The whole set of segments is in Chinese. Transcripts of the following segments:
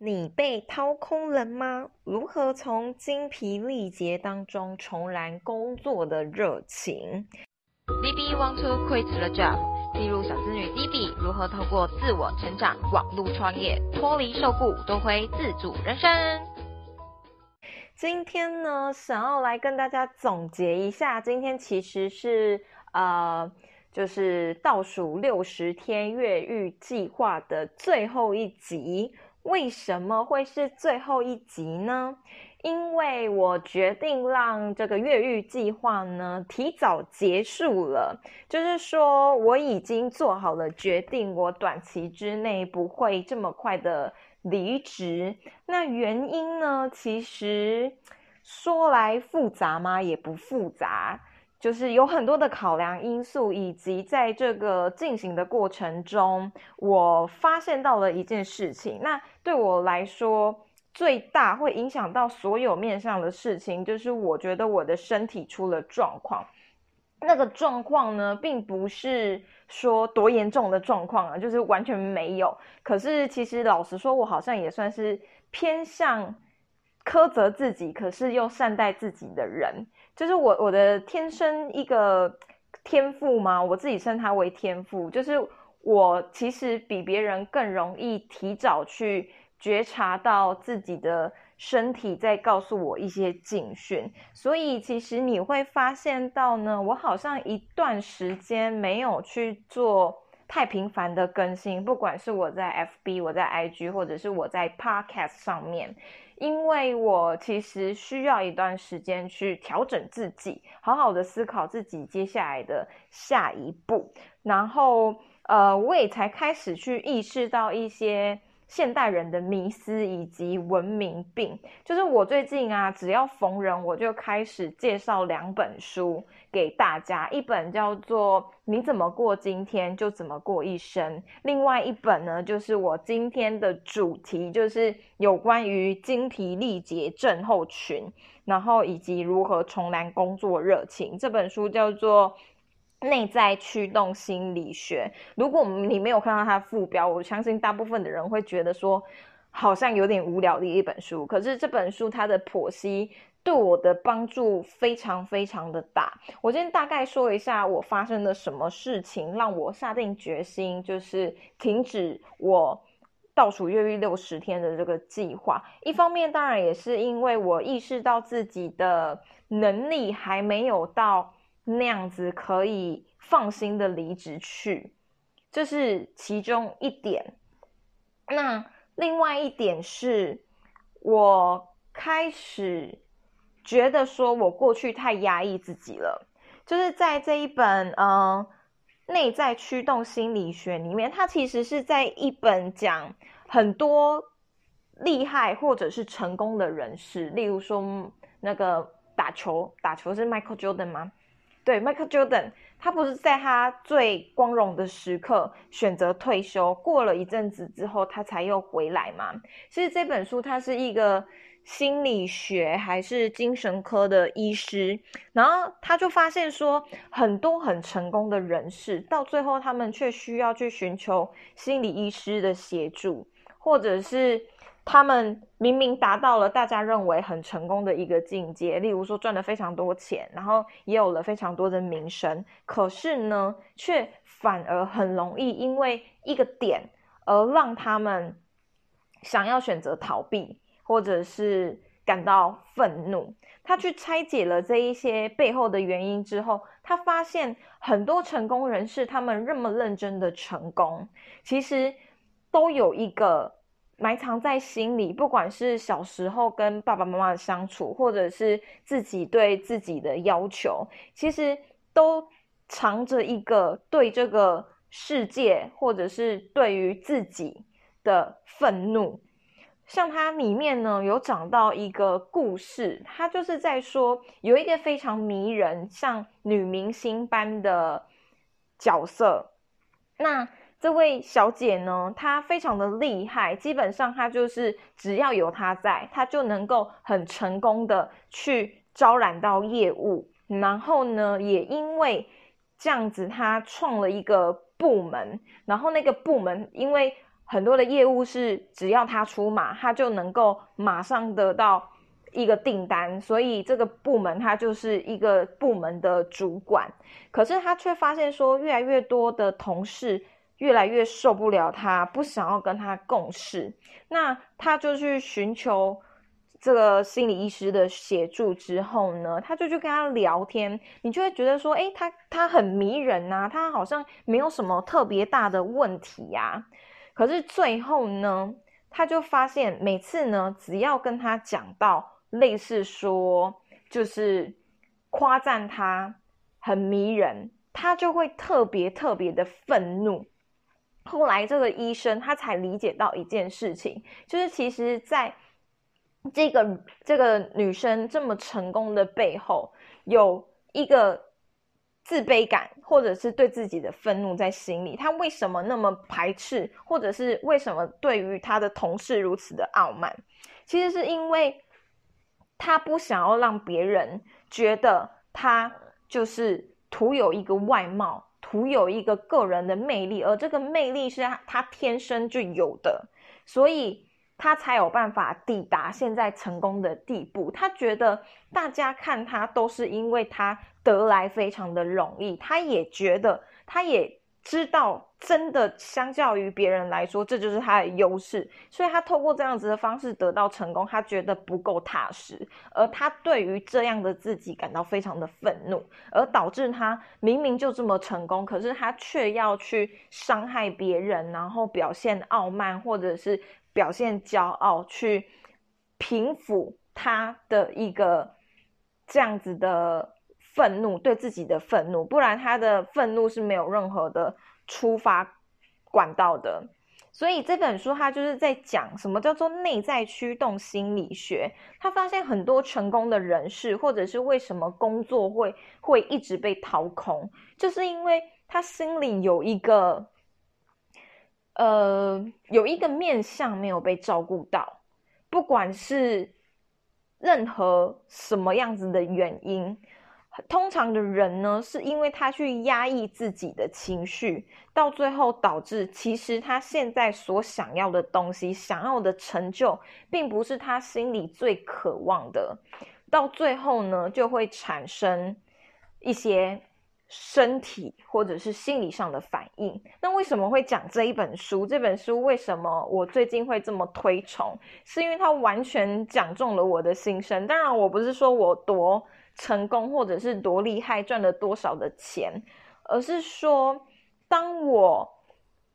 你被掏空了吗？如何从精疲力竭当中重燃工作的热情？DB want to quit the job？记录小资女 DB 如何透过自我成长、网络创业，脱离受雇，夺回自主人生。今天呢，想要来跟大家总结一下，今天其实是呃，就是倒数六十天越狱计划的最后一集。为什么会是最后一集呢？因为我决定让这个越狱计划呢提早结束了，就是说我已经做好了决定，我短期之内不会这么快的离职。那原因呢，其实说来复杂吗？也不复杂。就是有很多的考量因素，以及在这个进行的过程中，我发现到了一件事情。那对我来说，最大会影响到所有面上的事情，就是我觉得我的身体出了状况。那个状况呢，并不是说多严重的状况啊，就是完全没有。可是其实老实说，我好像也算是偏向苛责自己，可是又善待自己的人。就是我我的天生一个天赋吗？我自己称它为天赋。就是我其实比别人更容易提早去觉察到自己的身体在告诉我一些警讯，所以其实你会发现到呢，我好像一段时间没有去做太频繁的更新，不管是我在 FB、我在 IG，或者是我在 Podcast 上面。因为我其实需要一段时间去调整自己，好好的思考自己接下来的下一步，然后呃，我也才开始去意识到一些。现代人的迷思以及文明病，就是我最近啊，只要逢人我就开始介绍两本书给大家，一本叫做《你怎么过今天就怎么过一生》，另外一本呢，就是我今天的主题，就是有关于精疲力竭症候群，然后以及如何重燃工作热情。这本书叫做。内在驱动心理学。如果你没有看到它副标，我相信大部分的人会觉得说，好像有点无聊的一本书。可是这本书它的剖析对我的帮助非常非常的大。我今天大概说一下我发生了什么事情，让我下定决心，就是停止我倒数越狱六十天的这个计划。一方面，当然也是因为我意识到自己的能力还没有到。那样子可以放心的离职去，这是其中一点。那另外一点是，我开始觉得说我过去太压抑自己了。就是在这一本嗯内在驱动心理学里面，它其实是在一本讲很多厉害或者是成功的人士，例如说那个打球，打球是 Michael Jordan 吗？对，Michael Jordan，他不是在他最光荣的时刻选择退休，过了一阵子之后，他才又回来嘛？其实这本书他是一个心理学还是精神科的医师，然后他就发现说，很多很成功的人士，到最后他们却需要去寻求心理医师的协助，或者是。他们明明达到了大家认为很成功的一个境界，例如说赚了非常多钱，然后也有了非常多的名声，可是呢，却反而很容易因为一个点而让他们想要选择逃避，或者是感到愤怒。他去拆解了这一些背后的原因之后，他发现很多成功人士他们那么认真的成功，其实都有一个。埋藏在心里，不管是小时候跟爸爸妈妈的相处，或者是自己对自己的要求，其实都藏着一个对这个世界，或者是对于自己的愤怒。像它里面呢，有讲到一个故事，它就是在说有一个非常迷人，像女明星般的角色，那。这位小姐呢，她非常的厉害，基本上她就是只要有她在，她就能够很成功的去招揽到业务。然后呢，也因为这样子，她创了一个部门，然后那个部门因为很多的业务是只要他出马，他就能够马上得到一个订单，所以这个部门他就是一个部门的主管。可是他却发现说，越来越多的同事越来越受不了他，不想要跟他共事，那他就去寻求。这个心理医师的协助之后呢，他就去跟他聊天，你就会觉得说，哎，他他很迷人呐，他好像没有什么特别大的问题呀。可是最后呢，他就发现每次呢，只要跟他讲到类似说，就是夸赞他很迷人，他就会特别特别的愤怒。后来这个医生他才理解到一件事情，就是其实，在这个这个女生这么成功的背后，有一个自卑感，或者是对自己的愤怒在心里。她为什么那么排斥，或者是为什么对于她的同事如此的傲慢？其实是因为她不想要让别人觉得她就是徒有一个外貌，徒有一个个人的魅力，而这个魅力是他他天生就有的，所以。他才有办法抵达现在成功的地步。他觉得大家看他都是因为他得来非常的容易。他也觉得，他也知道，真的相较于别人来说，这就是他的优势。所以他透过这样子的方式得到成功，他觉得不够踏实，而他对于这样的自己感到非常的愤怒，而导致他明明就这么成功，可是他却要去伤害别人，然后表现傲慢，或者是。表现骄傲，去平抚他的一个这样子的愤怒，对自己的愤怒，不然他的愤怒是没有任何的出发管道的。所以这本书他就是在讲什么叫做内在驱动心理学。他发现很多成功的人士，或者是为什么工作会会一直被掏空，就是因为他心里有一个。呃，有一个面相没有被照顾到，不管是任何什么样子的原因，通常的人呢，是因为他去压抑自己的情绪，到最后导致其实他现在所想要的东西、想要的成就，并不是他心里最渴望的，到最后呢，就会产生一些。身体或者是心理上的反应，那为什么会讲这一本书？这本书为什么我最近会这么推崇？是因为它完全讲中了我的心声。当然，我不是说我多成功或者是多厉害，赚了多少的钱，而是说，当我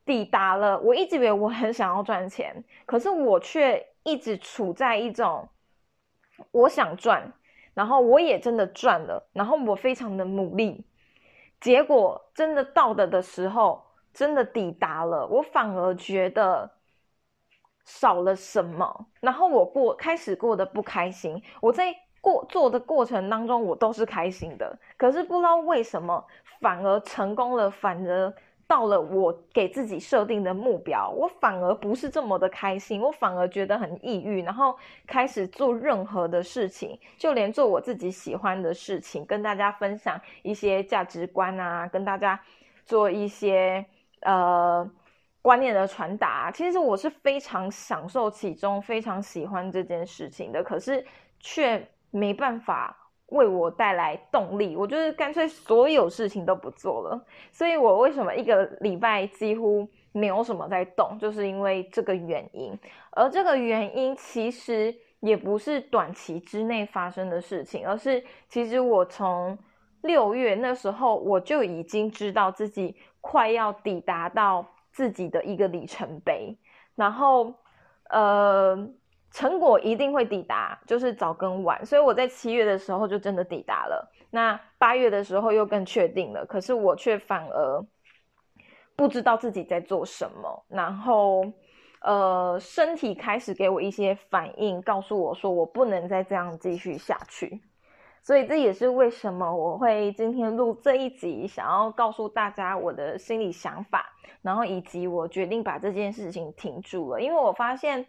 抵达了，我一直以为我很想要赚钱，可是我却一直处在一种我想赚，然后我也真的赚了，然后我非常的努力。结果真的到的的时候，真的抵达了，我反而觉得少了什么。然后我过开始过得不开心。我在过做的过程当中，我都是开心的。可是不知道为什么，反而成功了，反而。到了我给自己设定的目标，我反而不是这么的开心，我反而觉得很抑郁，然后开始做任何的事情，就连做我自己喜欢的事情，跟大家分享一些价值观啊，跟大家做一些呃观念的传达，其实我是非常享受其中，非常喜欢这件事情的，可是却没办法。为我带来动力，我就是干脆所有事情都不做了。所以我为什么一个礼拜几乎没有什么在动，就是因为这个原因。而这个原因其实也不是短期之内发生的事情，而是其实我从六月那时候我就已经知道自己快要抵达到自己的一个里程碑，然后呃。成果一定会抵达，就是早跟晚，所以我在七月的时候就真的抵达了。那八月的时候又更确定了，可是我却反而不知道自己在做什么，然后呃，身体开始给我一些反应，告诉我说我不能再这样继续下去。所以这也是为什么我会今天录这一集，想要告诉大家我的心理想法，然后以及我决定把这件事情停住了，因为我发现。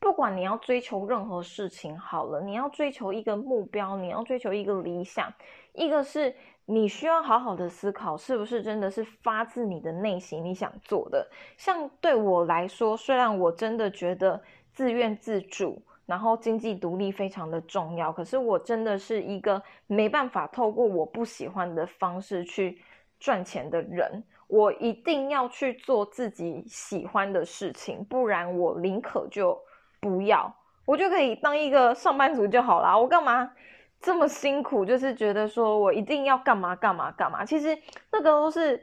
不管你要追求任何事情，好了，你要追求一个目标，你要追求一个理想，一个是你需要好好的思考，是不是真的是发自你的内心你想做的。像对我来说，虽然我真的觉得自愿自主，然后经济独立非常的重要，可是我真的是一个没办法透过我不喜欢的方式去赚钱的人。我一定要去做自己喜欢的事情，不然我宁可就。不要，我就可以当一个上班族就好啦。我干嘛这么辛苦？就是觉得说我一定要干嘛干嘛干嘛。其实那个都是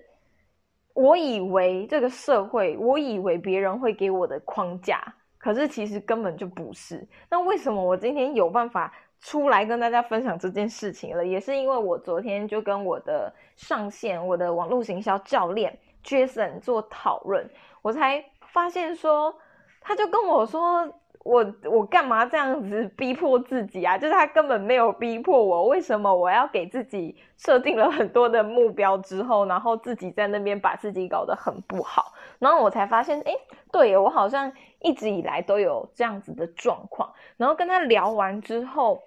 我以为这个社会，我以为别人会给我的框架，可是其实根本就不是。那为什么我今天有办法出来跟大家分享这件事情了？也是因为我昨天就跟我的上线，我的网络行销教练 Jason 做讨论，我才发现说，他就跟我说。我我干嘛这样子逼迫自己啊？就是他根本没有逼迫我，为什么我要给自己设定了很多的目标之后，然后自己在那边把自己搞得很不好？然后我才发现，哎，对我好像一直以来都有这样子的状况。然后跟他聊完之后，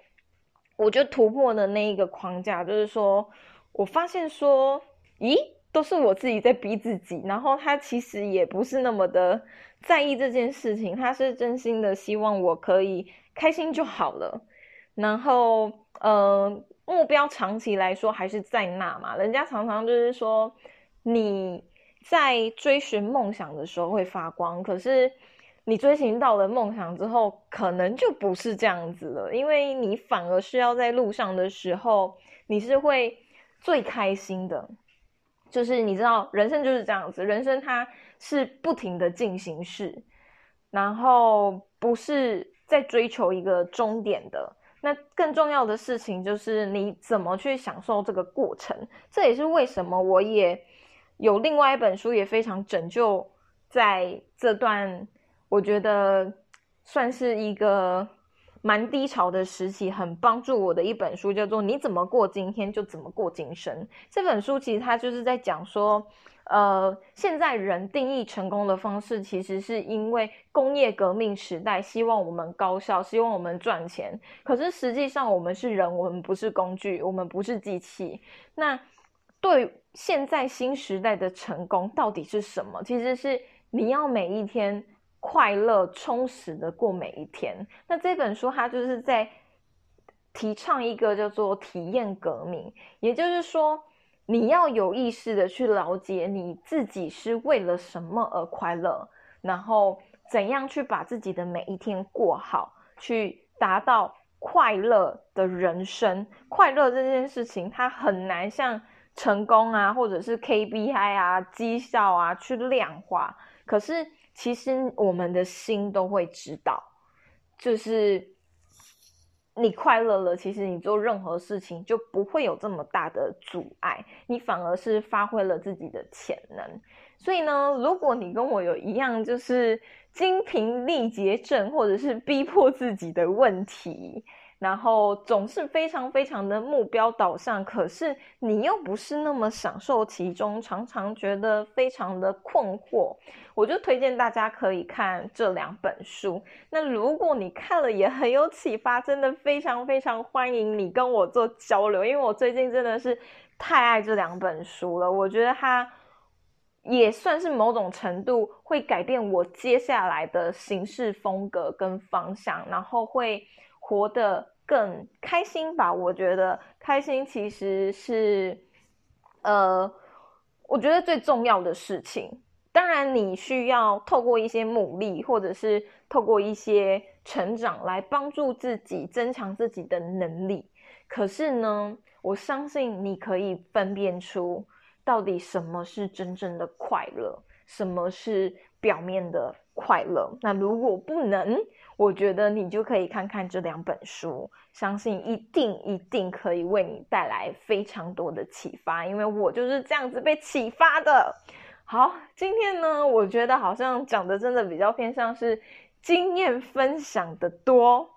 我就突破了那一个框架，就是说我发现说，咦，都是我自己在逼自己，然后他其实也不是那么的。在意这件事情，他是真心的希望我可以开心就好了。然后，呃，目标长期来说还是在那嘛。人家常常就是说，你在追寻梦想的时候会发光，可是你追寻到了梦想之后，可能就不是这样子了，因为你反而是要在路上的时候，你是会最开心的。就是你知道，人生就是这样子，人生它。是不停的进行式，然后不是在追求一个终点的。那更重要的事情就是你怎么去享受这个过程。这也是为什么我也有另外一本书，也非常拯救在这段我觉得算是一个蛮低潮的时期，很帮助我的一本书，叫做《你怎么过今天就怎么过今生》。这本书其实它就是在讲说。呃，现在人定义成功的方式，其实是因为工业革命时代希望我们高效，希望我们赚钱。可是实际上，我们是人，我们不是工具，我们不是机器。那对现在新时代的成功到底是什么？其实是你要每一天快乐充实的过每一天。那这本书它就是在提倡一个叫做体验革命，也就是说。你要有意识的去了解你自己是为了什么而快乐，然后怎样去把自己的每一天过好，去达到快乐的人生。快乐这件事情，它很难像成功啊，或者是 KPI 啊、绩效啊去量化。可是其实我们的心都会知道，就是。你快乐了，其实你做任何事情就不会有这么大的阻碍，你反而是发挥了自己的潜能。所以呢，如果你跟我有一样，就是精疲力竭症，或者是逼迫自己的问题。然后总是非常非常的目标导向，可是你又不是那么享受其中，常常觉得非常的困惑。我就推荐大家可以看这两本书。那如果你看了也很有启发，真的非常非常欢迎你跟我做交流，因为我最近真的是太爱这两本书了。我觉得它也算是某种程度会改变我接下来的行事风格跟方向，然后会。活得更开心吧，我觉得开心其实是，呃，我觉得最重要的事情。当然，你需要透过一些努力，或者是透过一些成长来帮助自己增强自己的能力。可是呢，我相信你可以分辨出到底什么是真正的快乐，什么是表面的快乐。那如果不能，我觉得你就可以看看这两本书，相信一定一定可以为你带来非常多的启发，因为我就是这样子被启发的。好，今天呢，我觉得好像讲的真的比较偏向是经验分享的多。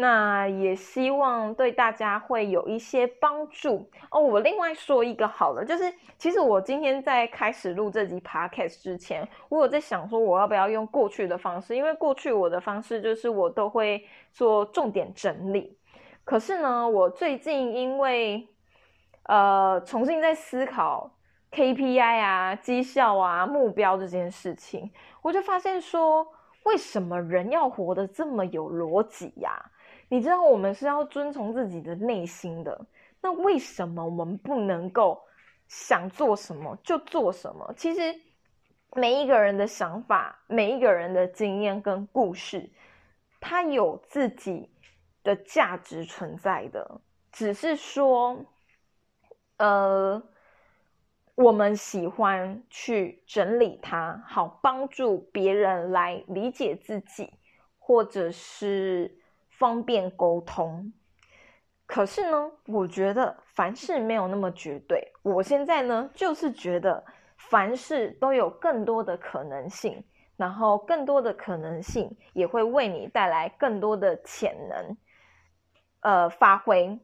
那也希望对大家会有一些帮助哦。我另外说一个好了，就是其实我今天在开始录这集 podcast 之前，我有在想说我要不要用过去的方式，因为过去我的方式就是我都会做重点整理。可是呢，我最近因为呃重新在思考 KPI 啊、绩效啊、目标这件事情，我就发现说，为什么人要活得这么有逻辑呀？你知道我们是要遵从自己的内心的，那为什么我们不能够想做什么就做什么？其实每一个人的想法、每一个人的经验跟故事，它有自己的价值存在的，只是说，呃，我们喜欢去整理它，好帮助别人来理解自己，或者是。方便沟通，可是呢，我觉得凡事没有那么绝对。我现在呢，就是觉得凡事都有更多的可能性，然后更多的可能性也会为你带来更多的潜能，呃，发挥。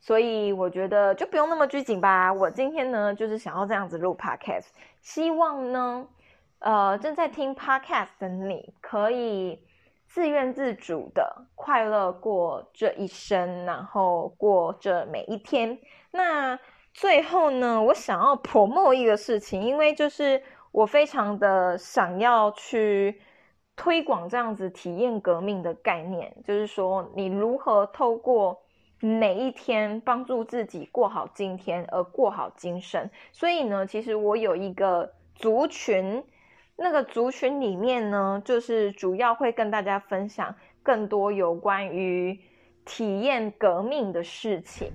所以我觉得就不用那么拘谨吧。我今天呢，就是想要这样子录 podcast，希望呢，呃，正在听 podcast 的你可以。自愿自主的快乐过这一生，然后过这每一天。那最后呢，我想要 promote 一个事情，因为就是我非常的想要去推广这样子体验革命的概念，就是说你如何透过每一天帮助自己过好今天，而过好今生。所以呢，其实我有一个族群。那个族群里面呢，就是主要会跟大家分享更多有关于体验革命的事情。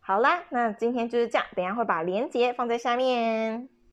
好啦，那今天就是这样，等下会把链接放在下面。